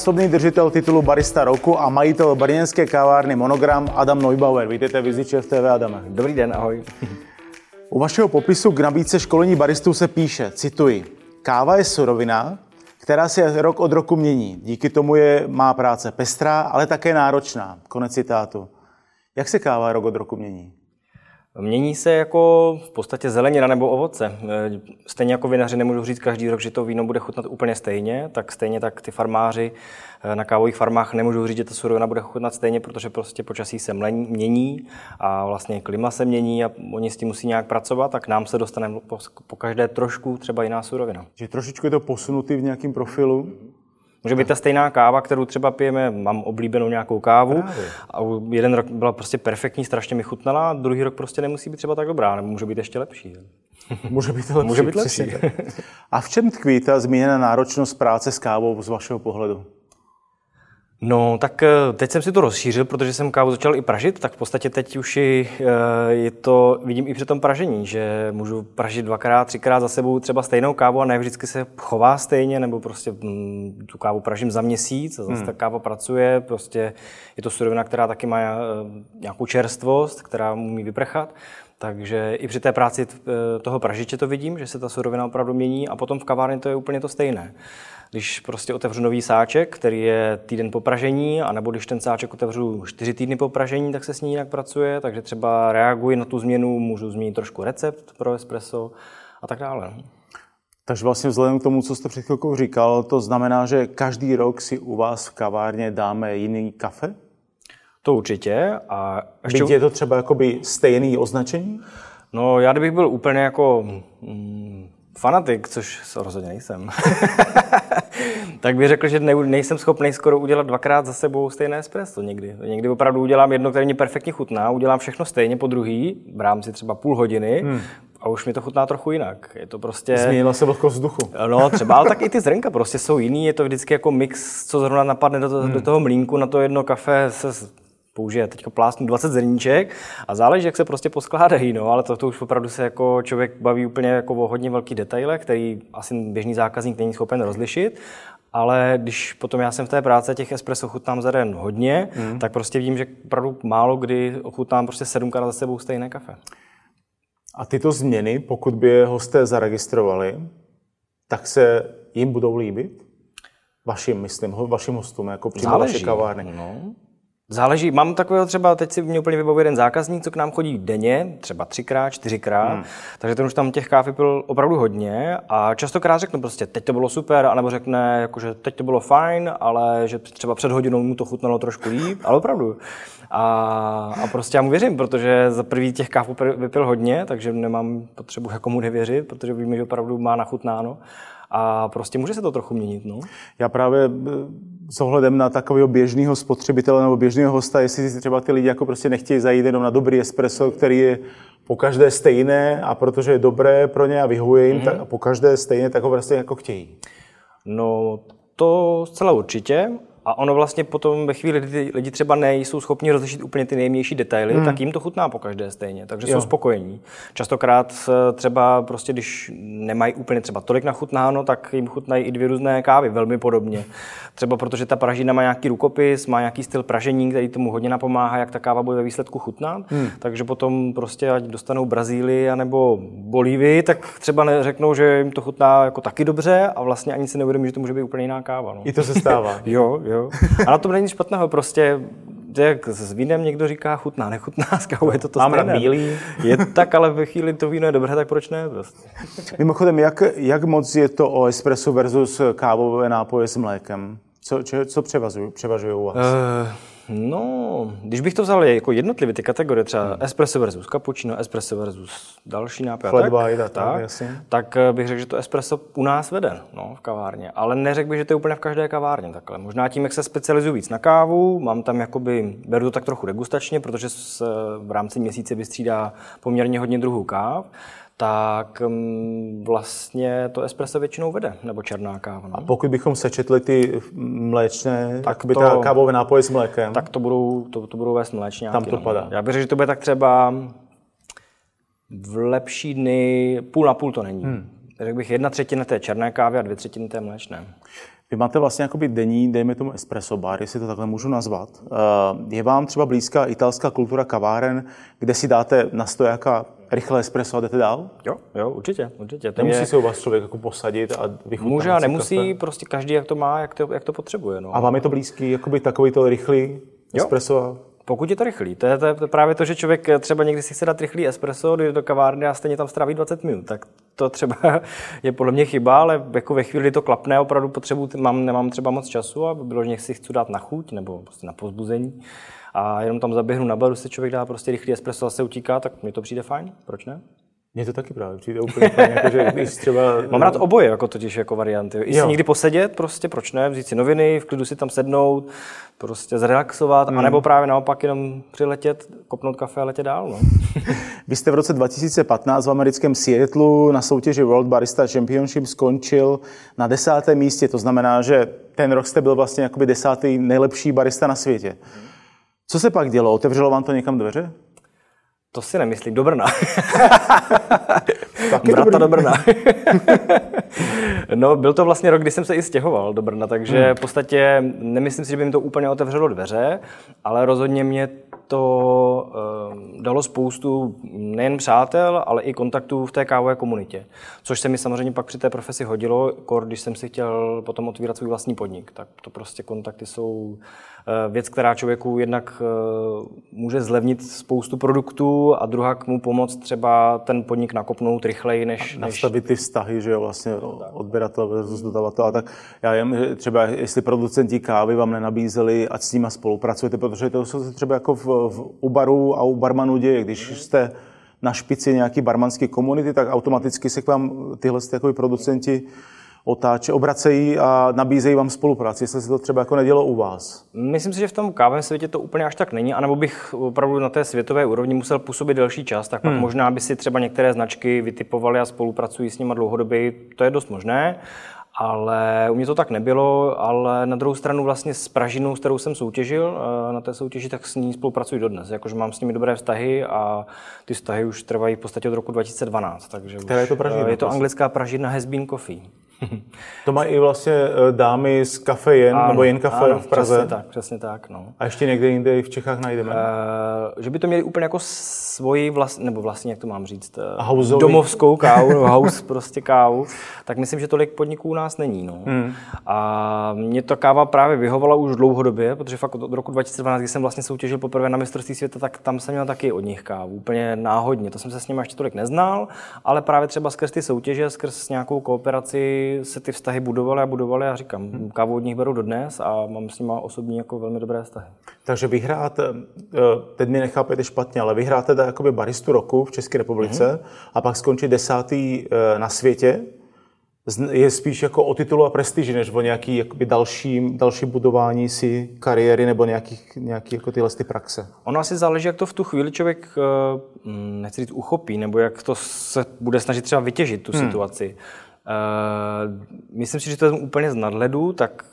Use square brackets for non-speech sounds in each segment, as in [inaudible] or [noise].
Dvojnásobný držitel titulu Barista roku a majitel brněnské kavárny Monogram Adam Neubauer. Vítejte v v TV, Adame. Dobrý den, ahoj. U vašeho popisu k nabídce školení baristů se píše, cituji, káva je surovina, která se rok od roku mění. Díky tomu je má práce pestrá, ale také náročná. Konec citátu. Jak se káva rok od roku mění? Mění se jako v podstatě zelenina nebo ovoce. Stejně jako vinaři nemůžu říct každý rok, že to víno bude chutnat úplně stejně, tak stejně tak ty farmáři eh, na kávových farmách nemůžou říct, že ta surovina bude chutnat stejně, protože prostě počasí se mění a vlastně klima se mění a oni s tím musí nějak pracovat, tak nám se dostane po, po každé trošku třeba jiná surovina. Že trošičku je to posunutý v nějakém profilu? Může být ta stejná káva, kterou třeba pijeme, mám oblíbenou nějakou kávu Právě. a jeden rok byla prostě perfektní, strašně mi chutnala, druhý rok prostě nemusí být třeba tak dobrá, nebo může být ještě lepší. [laughs] Může být lepší. Může být lepší. A v čem tkví ta zmíněná náročnost práce s kávou z vašeho pohledu? No, tak eh, teď jsem si to rozšířil, protože jsem kávu začal i pražit, tak v podstatě teď už eh, je to, vidím i při tom pražení, že můžu pražit dvakrát, třikrát za sebou třeba stejnou kávu a ne vždycky se chová stejně, nebo prostě mm, tu kávu pražím za měsíc a zase hmm. ta káva pracuje, prostě je to surovina, která taky má eh, nějakou čerstvost, která umí vyprchat. Takže i při té práci toho pražiče to vidím, že se ta surovina opravdu mění a potom v kavárně to je úplně to stejné. Když prostě otevřu nový sáček, který je týden po pražení, anebo když ten sáček otevřu čtyři týdny po pražení, tak se s ní jinak pracuje, takže třeba reaguji na tu změnu, můžu změnit trošku recept pro espresso a tak dále. Takže vlastně vzhledem k tomu, co jste před chvilkou říkal, to znamená, že každý rok si u vás v kavárně dáme jiný kafe? To určitě. A ještě... Byť je to třeba jakoby stejný označení? No, já kdybych byl úplně jako mm, fanatik, což rozhodně nejsem, [laughs] tak bych řekl, že nejsem schopný skoro udělat dvakrát za sebou stejné espresso někdy. Někdy opravdu udělám jedno, které mě perfektně chutná, udělám všechno stejně po druhý, v rámci třeba půl hodiny, hmm a už mi to chutná trochu jinak. Je to prostě... Změnila se vlhkost vzduchu. No, třeba, ale tak i ty zrnka prostě jsou jiný. Je to vždycky jako mix, co zrovna napadne do, to, hmm. do toho mlínku. Na to jedno kafe se použije teď plásnu 20 zrníček a záleží, jak se prostě poskládají, no, ale to, to už opravdu se jako člověk baví úplně jako o hodně velký detaile, který asi běžný zákazník není schopen rozlišit. Ale když potom já jsem v té práci těch espresso chutnám za den hodně, mm. tak prostě vím, že opravdu málo kdy ochutnám prostě sedmkrát za sebou stejné kafe. A tyto změny, pokud by je hosté zaregistrovali, tak se jim budou líbit? Vašim, myslím, vašim hostům, jako přímo vaše kavárny. No. Záleží, mám takového třeba, teď si mě úplně vybavuje jeden zákazník, co k nám chodí denně, třeba třikrát, čtyřikrát, hmm. takže ten už tam těch káv byl opravdu hodně a častokrát řeknu prostě, teď to bylo super, anebo řekne, jakože teď to bylo fajn, ale že třeba před hodinou mu to chutnalo trošku líp, ale opravdu. A, a prostě já mu věřím, protože za prvý těch káv vypil hodně, takže nemám potřebu jako mu nevěřit, protože vím, že opravdu má nachutnáno a prostě může se to trochu měnit. No? Já právě s ohledem na takového běžného spotřebitele nebo běžného hosta, jestli si třeba ty lidi jako prostě nechtějí zajít jenom na dobrý espresso, který je po každé stejné a protože je dobré pro ně a vyhovuje jim, mm-hmm. tak a po každé stejné, tak ho prostě jako chtějí. No to zcela určitě. A ono vlastně potom ve chvíli, kdy ty lidi třeba nejsou schopni rozlišit úplně ty nejmější detaily, hmm. tak jim to chutná po každé stejně, takže jo. jsou spokojení. Častokrát třeba prostě, když nemají úplně třeba tolik nachutnáno, tak jim chutnají i dvě různé kávy, velmi podobně. Třeba protože ta pražina má nějaký rukopis, má nějaký styl pražení, který tomu hodně napomáhá, jak ta káva bude ve výsledku chutnat. Hmm. Takže potom prostě, ať dostanou Brazílii nebo Bolívii, tak třeba řeknou, že jim to chutná jako taky dobře a vlastně ani si neuvědomí, že to může být úplně jiná káva. No. I to se stává. [laughs] jo, jo. A na tom není špatného, prostě jak s vínem někdo říká chutná, nechutná, [laughs] s kávou je to to Mám stejné. bílý. Je tak, ale ve chvíli to víno je dobré, tak proč ne? Prostě. Mimochodem, jak, jak moc je to o espresso versus kávové nápoje s mlékem? Co, co převažují u vás? Uh, No, když bych to vzal jako jednotlivě ty kategorie, třeba hmm. espresso versus cappuccino, espresso versus další nápoj, tak, tak, tak, jasně. tak eh, bych řekl, že to espresso u nás vede no, v kavárně. Ale neřekl bych, že to je úplně v každé kavárně takhle. Možná tím, jak se specializuju víc na kávu, mám tam jakoby, beru to tak trochu degustačně, protože se v rámci měsíce vystřídá poměrně hodně druhů káv, tak mm, vlastně to espresso většinou vede, nebo černá káva. No. A pokud bychom sečetli ty mléčné, tak by to, ta kávové nápoje s mlékem? Tak to budou, to, to budou vést mléčňáky. Tam to no. padá. Já bych řekl, že to bude tak třeba v lepší dny, půl na půl to není. Hmm. Řekl bych jedna třetina té černé kávy a dvě třetiny té mléčné. Vy máte vlastně jakoby denní, dejme tomu espresso bar, jestli to takhle můžu nazvat. Eh, je vám třeba blízká italská kultura kaváren, kde si dáte na stojáka rychle espresso a jdete dál? Jo, jo, určitě, určitě. To Nemusí je... se u vás člověk jako posadit a vychutnat Může a nemusí, kafe. prostě každý jak to má, jak to, jak to potřebuje. No. A vám je to blízký, jakoby takový to rychlý espresso? Jo. Pokud je to rychlý, to je, to je právě to, že člověk třeba někdy si chce dát rychlý espresso, jde do kavárny a stejně tam stráví 20 minut, tak to třeba [laughs] je podle mě chyba, ale jako ve chvíli to klapne, opravdu potřebuji, mám, nemám třeba moc času a bylo, že si chci dát na chuť nebo prostě na pozbuzení a jenom tam zaběhnu na baru, se člověk dá prostě rychlý espresso a se utíká, tak mi to přijde fajn, proč ne? Mně to taky právě přijde úplně fajn, jako, že když třeba... Mám rád oboje, jako totiž jako varianty. I si někdy posedět, prostě proč ne, vzít si noviny, v klidu si tam sednout, prostě zrelaxovat, hmm. anebo právě naopak jenom přiletět, kopnout kafe a letět dál. No. [laughs] Vy jste v roce 2015 v americkém Seattleu na soutěži World Barista Championship skončil na desátém místě, to znamená, že ten rok jste byl vlastně jakoby desátý nejlepší barista na světě. Co se pak dělo? Otevřelo vám to někam dveře? To si nemyslím, do Brna. [laughs] Brata do Brna. no, byl to vlastně rok, kdy jsem se i stěhoval do Brna, takže hmm. v podstatě nemyslím si, že by mi to úplně otevřelo dveře, ale rozhodně mě to uh, dalo spoustu nejen přátel, ale i kontaktů v té kávové komunitě. Což se mi samozřejmě pak při té profesi hodilo, když jsem si chtěl potom otvírat svůj vlastní podnik. Tak to prostě kontakty jsou věc, která člověku jednak eh, může zlevnit spoustu produktů a druhá k mu pomoct třeba ten podnik nakopnout rychleji než... Nastavit ty vztahy, že jo, vlastně odběratel versus dodavatel. A tak já že třeba jestli producenti kávy vám nenabízeli, ať s nimi spolupracujete, protože to se třeba jako v, v, u baru a u barmanů děje, když jste na špici nějaký barmanské komunity, tak automaticky se k vám tyhle producenti otáče, obracejí a nabízejí vám spolupráci, jestli se to třeba jako nedělo u vás? Myslím si, že v tom kávém světě to úplně až tak není, anebo bych opravdu na té světové úrovni musel působit delší čas, tak pak hmm. možná by si třeba některé značky vytipovaly a spolupracují s nimi dlouhodobě, to je dost možné. Ale u mě to tak nebylo, ale na druhou stranu vlastně s Pražinou, s kterou jsem soutěžil eh, na té soutěži, tak s ní spolupracuji dodnes. Jakože mám s nimi dobré vztahy a ty vztahy už trvají v podstatě od roku 2012. Takže Která je to Pražina? Eh, je to anglická Pražina Has Been Coffee. [laughs] To mají i vlastně eh, dámy z kafe jen, ano, nebo jen kafe ano, v Praze. Přesně tak, přesně tak. No. A ještě někde jinde i v Čechách najdeme? Uh, že by to měli úplně jako svoji vlast, nebo vlastně, jak to mám říct, uh, domovskou kávu, no, [laughs] house prostě kávu, tak myslím, že tolik podniků u nás není. No. Hmm. A mě ta káva právě vyhovala už dlouhodobě, protože fakt od roku 2012, kdy jsem vlastně soutěžil poprvé na mistrovství světa, tak tam jsem měl taky od nich kávu, úplně náhodně. To jsem se s nimi ještě tolik neznal, ale právě třeba skrz ty soutěže, skrz nějakou kooperaci se ty vztahy budovaly a budovaly a říkám, hmm. kávu od nich beru dodnes a mám s nimi osobní jako velmi dobré vztahy. Takže vyhráte, eh, teď mi nechápete špatně, ale vyhráte jakoby baristu roku v České republice hmm. a pak skončí desátý eh, na světě, je spíš jako o titulu a prestiži, než o nějaký jakoby další, další budování si kariéry nebo nějaký, nějaký jako tyhle ty praxe. Ono asi záleží, jak to v tu chvíli člověk, eh, nechci říct, uchopí, nebo jak to se bude snažit třeba vytěžit tu hmm. situaci. Uh, myslím si, že to je úplně z nadhledu, tak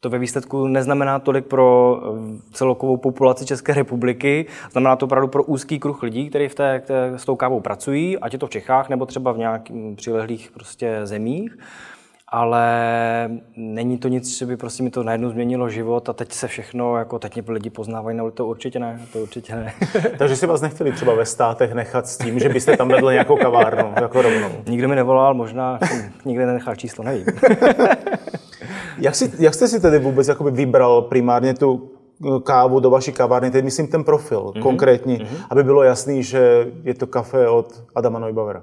to ve výsledku neznamená tolik pro eh, celkovou populaci České republiky, znamená to opravdu pro úzký kruh lidí, kteří v té, té, s tou kávou pracují, ať je to v Čechách nebo třeba v nějakých přilehlých prostě zemích ale není to nic, že by prostě mi to najednou změnilo život a teď se všechno, jako teď mě lidi poznávají, no to určitě ne, to určitě ne. [laughs] Takže si vás nechtěli třeba ve státech nechat s tím, že byste tam vedli nějakou kavárnu, jako rovnou? Nikdo mi nevolal, možná nikdy nenechal číslo, nevím. [laughs] jak, si, jak jste si tedy vůbec jakoby vybral primárně tu kávu do vaší kavárny, teď myslím ten profil mm-hmm. konkrétní, mm-hmm. aby bylo jasný, že je to kafe od Adama Neubauera.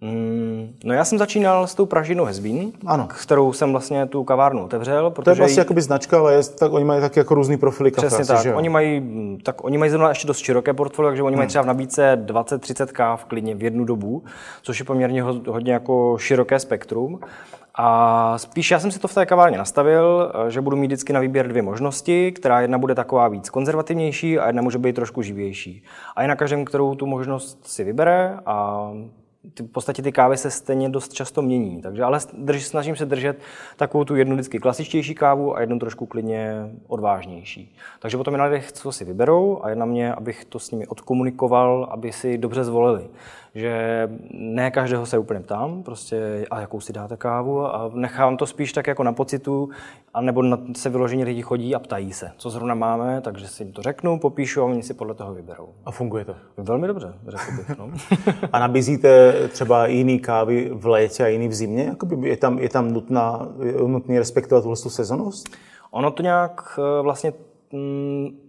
Mm, no já jsem začínal s tou Pražinou Hezbín, ano. kterou jsem vlastně tu kavárnu otevřel. Protože to je vlastně jí... jakoby značka, ale je, tak oni mají taky jako různý profily kafe. Přesně tak. Že jo? Oni mají, tak oni mají zrovna ještě dost široké portfolio, takže oni hmm. mají třeba v nabídce 20-30 káv klidně v jednu dobu, což je poměrně hodně jako široké spektrum. A spíš já jsem si to v té kavárně nastavil, že budu mít vždycky na výběr dvě možnosti, která jedna bude taková víc konzervativnější a jedna může být trošku živější. A je na každém, kterou tu možnost si vybere a ty, v podstatě ty kávy se stejně dost často mění. Takže ale drž, snažím se držet takovou tu jednu vždycky klasičtější kávu a jednu trošku klidně odvážnější. Takže potom je na lidech, co si vyberou a je na mě, abych to s nimi odkomunikoval, aby si dobře zvolili že ne každého se úplně ptám, prostě a jakou si dáte kávu a nechám to spíš tak jako na pocitu, anebo na, se vyložení lidi chodí a ptají se, co zrovna máme, takže si jim to řeknu, popíšu a oni si podle toho vyberou. A funguje to? Velmi dobře, řekl bych. No. [laughs] a nabízíte třeba jiný kávy v létě a jiný v zimě? Jakoby je tam, je tam nutná, nutný respektovat tu sezonost? Ono to nějak eh, vlastně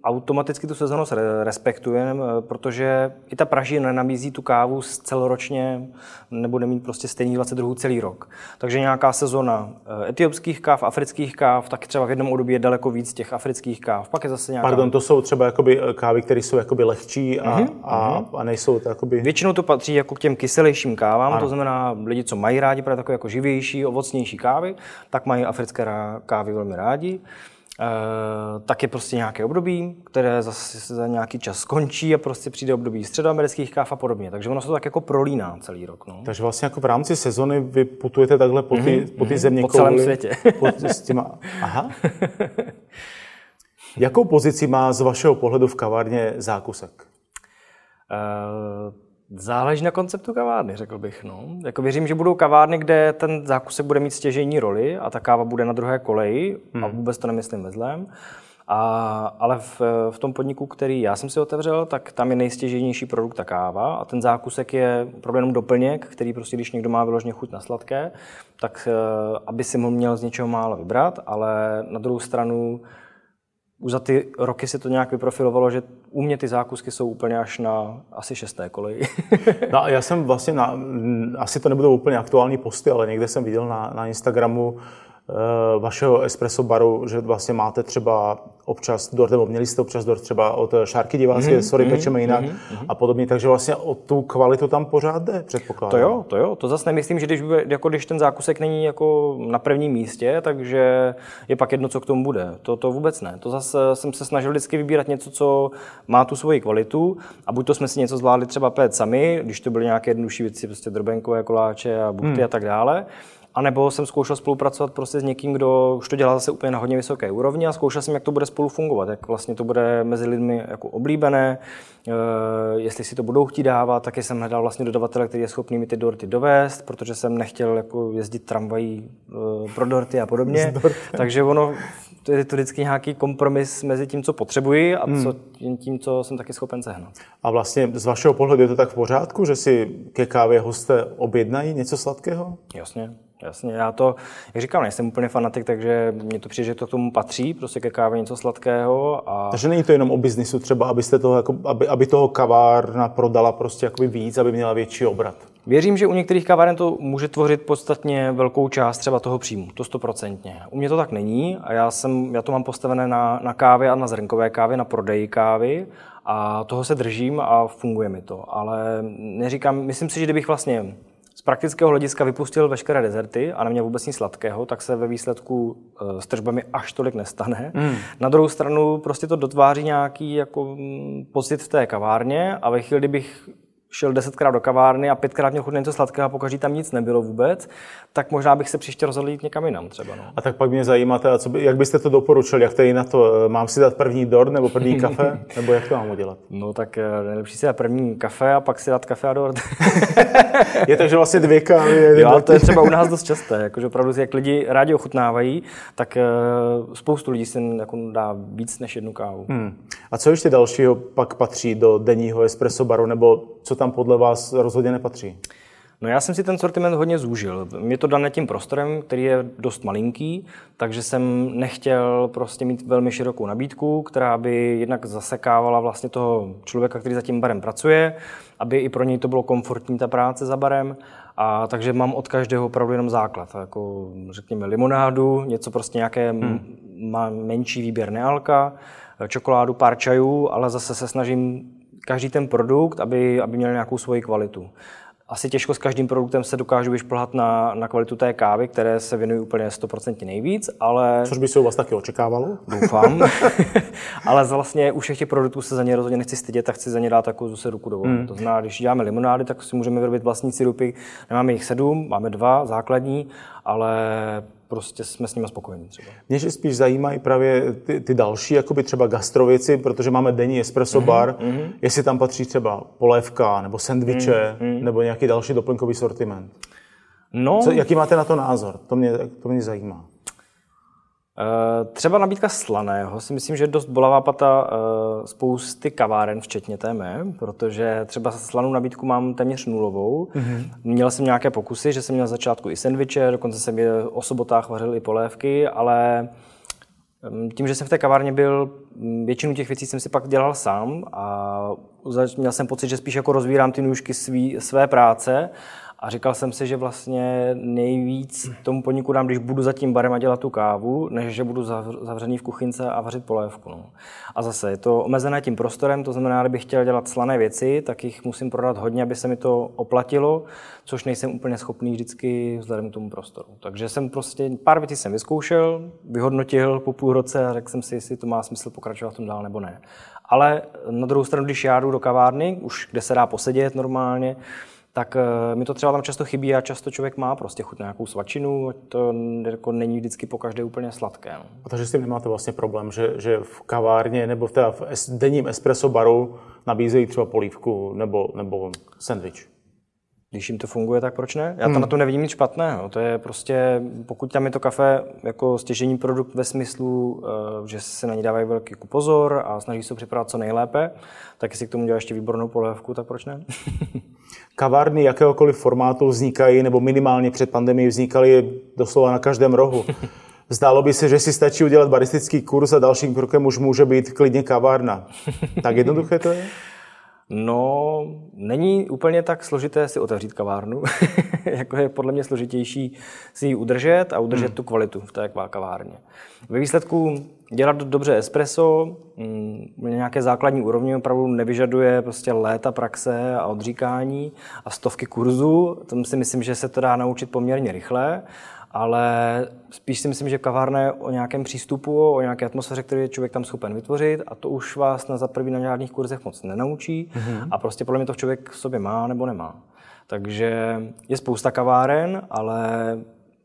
automaticky tu sezonost respektujeme, eh, protože i ta Praží nenabízí tu kávu celoročně, nebude mít prostě stejný 22 celý rok. Takže nějaká sezona eh, etiopských káv, afrických káv, tak třeba v jednom období je daleko víc těch afrických káv. Pak je zase nějaká... Pardon, to jsou třeba jakoby eh, kávy, které jsou jakoby lehčí a, uh-huh, a, a nejsou to jakoby... Většinou to patří jako k těm kyselějším kávám, ano. to znamená lidi, co mají rádi právě takové jako živější, ovocnější kávy, tak mají africké kávy velmi rádi. Uh, tak je prostě nějaké období, které zase za nějaký čas skončí a prostě přijde období středoamerických káv a podobně. Takže ono se to tak jako prolíná celý rok. No. Takže vlastně jako v rámci sezony vy putujete takhle po ty, mm-hmm, po ty mhm, země Po celém světě. Po, s těma, aha. Jakou pozici má z vašeho pohledu v kavárně zákusek? Uh, Záleží na konceptu kavárny, řekl bych. No. Jako věřím, že budou kavárny, kde ten zákusek bude mít stěžejní roli a ta káva bude na druhé koleji hmm. a vůbec to nemyslím ve zlém. A, ale v, v tom podniku, který já jsem si otevřel, tak tam je nejstěžejnější produkt ta káva a ten zákusek je opravdu jenom doplněk, který prostě, když někdo má vyloženě chuť na sladké, tak eh, aby si mu měl z něčeho málo vybrat, ale na druhou stranu už za ty roky se to nějak vyprofilovalo, že u mě ty zákusky jsou úplně až na asi šesté koleji. [laughs] no, já jsem vlastně, na, asi to nebudou úplně aktuální posty, ale někde jsem viděl na, na Instagramu, vašeho espresso baru, že vlastně máte třeba občas dort, nebo měli jste občas dort třeba od Šárky divácké, mm-hmm, sorry, mm-hmm, pečeme jinak mm-hmm. a podobně, takže vlastně o tu kvalitu tam pořád jde, předpokládám. To jo, to jo, to zase nemyslím, že když, jako když ten zákusek není jako na prvním místě, takže je pak jedno, co k tomu bude. To, to vůbec ne. To zase jsem se snažil vždycky vybírat něco, co má tu svoji kvalitu a buď to jsme si něco zvládli třeba pét sami, když to byly nějaké jednodušší věci, prostě drobenkové koláče a buchty mm. a tak dále, a nebo jsem zkoušel spolupracovat prostě s někým, kdo už to dělá zase úplně na hodně vysoké úrovni a zkoušel jsem, jak to bude spolu fungovat, jak vlastně to bude mezi lidmi jako oblíbené, eh, jestli si to budou chtít dávat, taky jsem hledal vlastně dodavatele, který je schopný mi ty dorty dovést, protože jsem nechtěl jako jezdit tramvají eh, pro dorty a podobně. [laughs] Takže ono, to je to vždycky nějaký kompromis mezi tím, co potřebuji a hmm. co, tím, co jsem taky schopen sehnat. A vlastně z vašeho pohledu je to tak v pořádku, že si ke kávě hosté objednají něco sladkého? Jasně. Jasně, já to, jak říkám, nejsem úplně fanatik, takže mně to přijde, že to k tomu patří, prostě ke kávě něco sladkého. A... Takže není to jenom o biznisu třeba, abyste toho, jako, aby, aby toho kavárna prodala prostě jakoby víc, aby měla větší obrat? Věřím, že u některých kaváren to může tvořit podstatně velkou část třeba toho příjmu, to stoprocentně. U mě to tak není a já, jsem, já to mám postavené na, na kávě a na zrnkové kávě, na prodeji kávy a toho se držím a funguje mi to. Ale neříkám, myslím si, že kdybych vlastně praktického hlediska vypustil veškeré dezerty a neměl vůbec nic sladkého, tak se ve výsledku eh, s tržbami až tolik nestane. Mm. Na druhou stranu prostě to dotváří nějaký jako mm, pocit v té kavárně a ve chvíli, kdybych šel desetkrát do kavárny a pětkrát měl chuť něco sladkého a pokaždé tam nic nebylo vůbec, tak možná bych se příště rozhodl jít někam jinam třeba. No. A tak pak mě zajímá, teda, co by, jak byste to doporučil, jak tady na to, eh, mám si dát první dort nebo první [laughs] kafe, nebo jak to mám udělat? No tak eh, nejlepší si dát první kafe a pak si dát kafe a dort. [laughs] je takže vlastně dvě kávy. [laughs] Jo, to je třeba u nás dost časté, jakože opravdu jak lidi rádi ochutnávají, tak uh, spoustu lidí si jako dá víc než jednu kávu. Hmm. A co ještě dalšího pak patří do denního espresso baru, nebo co tam podle vás rozhodně nepatří? No já jsem si ten sortiment hodně zúžil. Mě to dané tím prostorem, který je dost malinký, takže jsem nechtěl prostě mít velmi širokou nabídku, která by jednak zasekávala vlastně toho člověka, který za tím barem pracuje, aby i pro něj to bylo komfortní ta práce za barem. A takže mám od každého opravdu jenom základ, jako řekněme limonádu, něco prostě nějaké hmm. menší výběr nealka, čokoládu, pár čajů, ale zase se snažím každý ten produkt, aby, aby měl nějakou svoji kvalitu. asi těžko s každým produktem se dokážu vyšplhat na, na kvalitu té kávy, které se věnují úplně 100% nejvíc, ale... Což by se u vás taky očekávalo? Doufám. [laughs] ale vlastně u všech těch produktů se za ně rozhodně nechci stydět, tak chci za ně dát takovou zase ruku do hmm. To znamená, když děláme limonády, tak si můžeme vyrobit vlastní sirupy. Nemáme jich sedm, máme dva základní, ale prostě jsme s nimi spokojení třeba. Mě že spíš zajímají právě ty, ty další, jakoby třeba gastrověci, protože máme denní espresso mm-hmm, bar, mm-hmm. jestli tam patří třeba polévka, nebo sendviče, mm-hmm. nebo nějaký další doplňkový sortiment. No, Co, jaký máte na to názor? To mě, to mě zajímá. Eh, třeba nabídka slaného si myslím, že je dost bolavá pata eh, spousty kaváren, včetně té mé, protože třeba slanou nabídku mám téměř nulovou. Mm-hmm. Měl jsem nějaké pokusy, že jsem měl začátku i sendviče, dokonce jsem je o sobotách vařil i polévky, ale mm, tím, že jsem v té kavárně byl, mm, většinu těch věcí jsem si pak dělal sám a měl jsem pocit, že spíš jako rozvírám ty nůžky svý, své práce a říkal jsem si, že vlastně nejvíc tomu podniku dám, když budu za tím barem a dělat tu kávu, než že budu zavřený v kuchynce a vařit polévku. No. A zase je to omezené tím prostorem, to znamená, kdybych chtěl dělat slané věci, tak jich musím prodat hodně, aby se mi to oplatilo, což nejsem úplně schopný vždycky vzhledem k tomu prostoru. Takže jsem prostě pár věcí jsem vyzkoušel, vyhodnotil po půl roce a řekl jsem si, jestli to má smysl pokračovat v tom dál nebo ne. Ale na druhou stranu, když já jdu do kavárny, už kde se dá posedět normálně, tak eh, mi to třeba tam často chybí a často člověk má prostě chuť na nějakou svačinu, to jako není vždycky po každé úplně sladké. No. A takže s tím nemáte vlastně problém, že, že v kavárně nebo v, teda v denním espresso baru nabízejí třeba polívku nebo, nebo sendvič? Když jim to funguje, tak proč ne? Já tam hmm. na to nevidím nic špatného. To je prostě, pokud tam je to kafe jako stěžení produkt ve smyslu, eh, že se na ní dávají velký pozor a snaží se připravit co nejlépe, tak jestli k tomu dělá ještě výbornou polévku, tak proč ne? [laughs] Kavárny jakéhokoliv formátu vznikají, nebo minimálně před pandemií vznikaly doslova na každém rohu. [laughs] Zdálo by se, že si stačí udělat baristický kurz a dalším krokem už může být klidně kavárna. Tak jednoduché to je? No, není úplně tak složité si otevřít kavárnu. [laughs] jako je podle mě složitější si ji udržet a udržet hmm. tu kvalitu v té kavárně. Ve výsledku dělat dobře espresso, mm, nějaké základní úrovně opravdu nevyžaduje prostě léta praxe a odříkání a stovky kurzů. Tam si myslím, že se to dá naučit poměrně rychle ale spíš si myslím, že kavárna je o nějakém přístupu, o nějaké atmosféře, který je člověk tam schopen vytvořit a to už vás na za první na žádných kurzech moc nenaučí mm-hmm. a prostě podle mě to člověk v sobě má nebo nemá. Takže je spousta kaváren, ale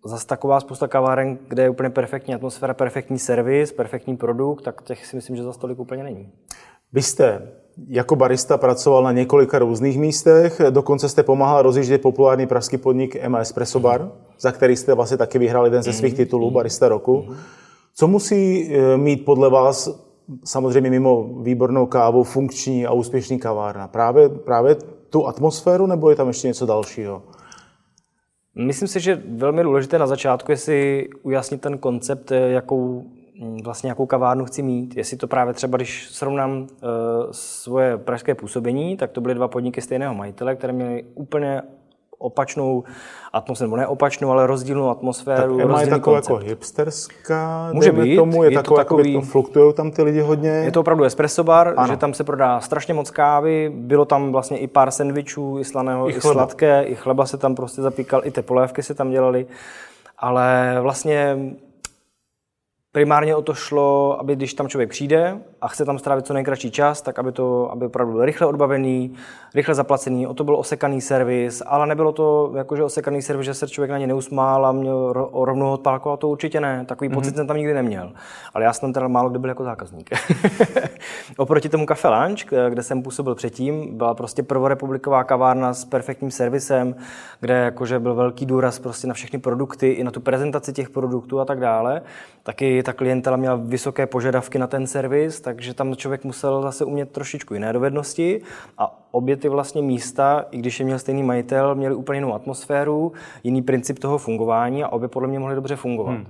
zase taková spousta kaváren, kde je úplně perfektní atmosféra, perfektní servis, perfektní produkt, tak těch si myslím, že za tolik úplně není. Vy jste jako barista pracoval na několika různých místech, dokonce jste pomáhal rozjíždět populární pražský podnik Emma Espresso Bar, mm. za který jste vlastně taky vyhrál jeden ze svých mhm. titulů mm. Barista roku. Mm. Co musí eh, mít podle vás, samozřejmě mimo výbornou kávu, funkční a úspěšný kavárna? Právě, právě tu atmosféru, nebo je tam ještě něco dalšího? Myslím si, že velmi důležité na začátku je si ujasnit ten koncept, eh, jakou vlastně jakou kavárnu chci mít. Jestli to právě třeba, když srovnám uh, svoje pražské působení, tak to byly dva podniky stejného majitele, které měly úplně opačnou atmosféru, nebo ne opačnou, ale rozdílnou atmosféru. Tak je taková jako hipsterská, Může být, tomu, je, je taková, to takový, jako fluktují tam ty lidi hodně. Je to opravdu espresso bar, ano. že tam se prodá strašně moc kávy, bylo tam vlastně i pár sendvičů, i slaného, i, i sladké, i chleba se tam prostě zapíkal, i ty polévky se tam dělali, ale vlastně primárně o to šlo, aby když tam člověk přijde a chce tam strávit co nejkratší čas, tak aby to aby opravdu byl rychle odbavený, rychle zaplacený, o to byl osekaný servis, ale nebylo to jakože osekaný servis, že se člověk na ně neusmál a měl rovnou odpálku, a to určitě ne, takový mm-hmm. pocit jsem tam nikdy neměl. Ale já jsem tam teda málo kdy byl jako zákazník. [laughs] Oproti tomu Café Lunch, kde jsem působil předtím, byla prostě prvorepubliková kavárna s perfektním servisem, kde jakože byl velký důraz prostě na všechny produkty, i na tu prezentaci těch produktů a tak dále. Taky ta klientela měla vysoké požadavky na ten servis, takže tam člověk musel zase umět trošičku jiné dovednosti a obě ty vlastně místa, i když je měl stejný majitel, měli úplně jinou atmosféru, jiný princip toho fungování a obě podle mě mohly dobře fungovat. Hmm.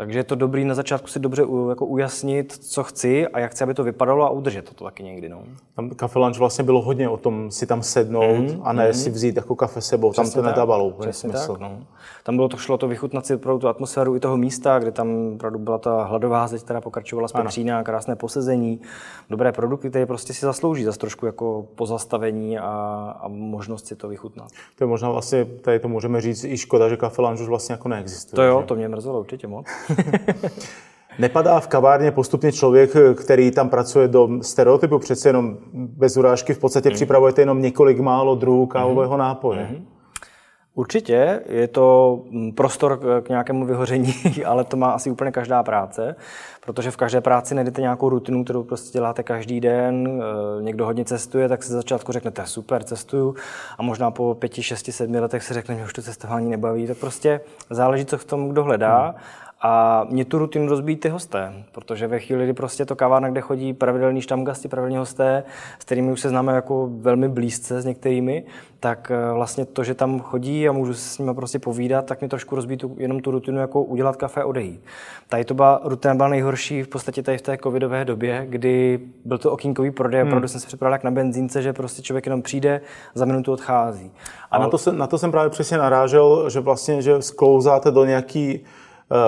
Takže je to dobrý na začátku si dobře jako ujasnit, co chci a jak chci, aby to vypadalo a udržet to, taky někdy. No. Tam kafe lunch vlastně bylo hodně o tom si tam sednout mm-hmm. a ne mm-hmm. si vzít jako kafe sebou. Přesně tam to nedávalo Přesně smysl. Tak, no. Tam bylo to, šlo to vychutnat si pro tu atmosféru i toho místa, kde tam opravdu byla ta hladová zeď, která pokračovala z pepřína, krásné posezení, dobré produkty, které prostě si zaslouží za trošku jako pozastavení a, a možnost si to vychutnat. To je možná vlastně, tady to můžeme říct, i škoda, že kafe už vlastně jako neexistuje. To jo, že? to mě mrzelo určitě moc. [laughs] Nepadá v kavárně postupně člověk, který tam pracuje do stereotypu, přece jenom bez urážky v podstatě mm. připravujete jenom několik málo druhů kávového mm. nápoje. Mm. Určitě, je to mm, prostor k nějakému vyhoření, [laughs] ale to má asi úplně každá práce, protože v každé práci najdete nějakou rutinu, kterou prostě děláte každý den. Eh, někdo hodně cestuje, tak si začátku řeknete, super, cestuju, a možná po pěti, šesti, sedmi letech si řekne, že už to cestování nebaví. Tak prostě záleží, co v tom kdo hledá. Hmm. A mě tu rutinu rozbíjí ty hosté, protože ve chvíli, kdy prostě to kavárna, kde chodí pravidelní štamgasti, pravidelní hosté, s kterými už se známe jako velmi blízce s některými, tak eh, vlastně to, že tam chodí a můžu s nimi prostě povídat, tak mi trošku rozbíjí tu, jenom tu rutinu, jako udělat kafe a odejít. Tady to byla rutina byla nejhorší v podstatě tady v té covidové době, kdy byl to okýnkový prodej, hmm. opravdu jsem se připravil jak na benzínce, že prostě člověk jenom přijde, za minutu odchází. A, a na, to jsem, na to jsem právě přesně narážel, že vlastně, že sklouzáte do nějaký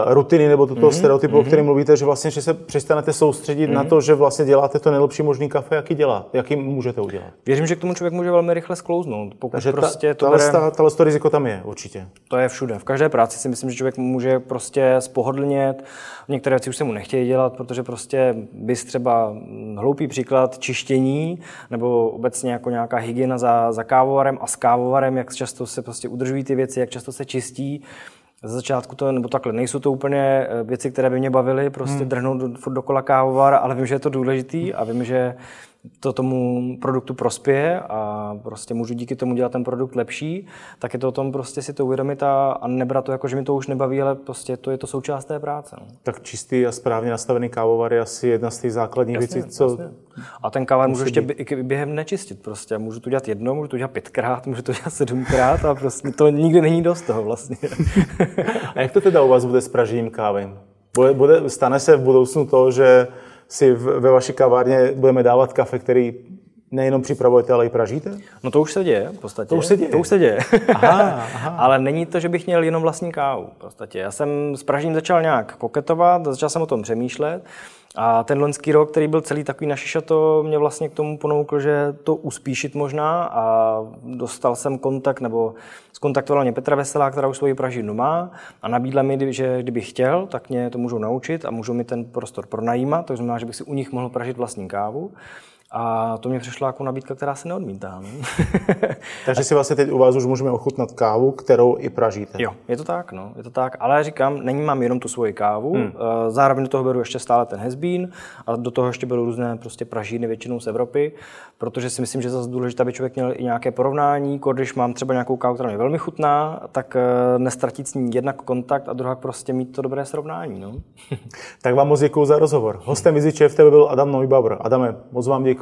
rutiny nebo toto mm-hmm. stereotypu, mm-hmm. o kterém mluvíte, že vlastně, že se přestanete soustředit mm-hmm. na to, že vlastně děláte to nejlepší možný kafe, jaký dělá, jaký můžete udělat. Věřím, že k tomu člověk může velmi rychle sklouznout. Pokud Takže prostě ta, to bere... ta, ta, to riziko tam je určitě. To je všude. V každé práci si myslím, že člověk může prostě spohodlnět. Některé věci už se mu nechtějí dělat, protože prostě bys třeba hloupý příklad čištění nebo obecně jako nějaká hygiena za, za kávovarem a s kávovarem, jak často se prostě udržují ty věci, jak často se čistí ze začátku to, nebo takhle, nejsou to úplně eh, věci, které by mě bavily, prostě hmm. drhnout do, furt dokola kávovar, ale vím, že je to důležitý a vím, že to tomu produktu prospěje a prostě můžu díky tomu dělat ten produkt lepší, tak je to o tom prostě si to uvědomit a, a nebrat to jako, že mi to už nebaví, ale prostě to je to součást té práce. No. Tak čistý a správně nastavený kávovar je asi jedna z těch základních jasně, věcí, co... Jasně. A ten kávovar můžu ještě i během nečistit prostě. Můžu to dělat jednou, můžu to dělat pětkrát, můžu to dělat sedmkrát a prostě to nikdy není dost toho vlastně. [laughs] a jak to teda u vás bude s pražením kávy? Bude, bude, stane se v budoucnu to, že si ve vaší kavárně budeme dávat kafe, který nejenom připravujete, ale i pražíte? No to už se děje v podstatě. To už se děje? To už se děje. Aha, [laughs] aha. ale není to, že bych měl jenom vlastní kávu v podstatě. Já jsem s pražením začal nějak koketovat, začal jsem o tom přemýšlet a ten loňský rok, který byl celý takový na to mě vlastně k tomu ponoukl, že to uspíšit možná a dostal jsem kontakt, nebo skontaktovala mě Petra Veselá, která už svoji pražinu má a nabídla mi, že kdybych chtěl, tak mě to můžou naučit a můžou mi ten prostor pronajímat, to znamená, že bych si u nich mohl pražit vlastní kávu. A to mě přišla jako nabídka, která se neodmítá. No. [laughs] Takže si vlastně teď u vás už můžeme ochutnat kávu, kterou i pražíte. Jo, je to tak, no, je to tak. Ale říkám, není mám jenom tu svoji kávu, hmm. Eh, zároveň do toho beru ještě stále ten hezbín a do toho ještě beru různé prostě pražíny většinou z Evropy, protože si myslím, že je zase důležité, aby člověk měl i nějaké porovnání. Když mám třeba nějakou kávu, která je velmi chutná, tak eh, nestratit s ní jednak kontakt a druhá prostě mít to dobré srovnání. No. [laughs] tak vám moc děkuji za rozhovor. Hostem Viziče v tebe byl Adam Neubauer. Adame, moc vám děkuji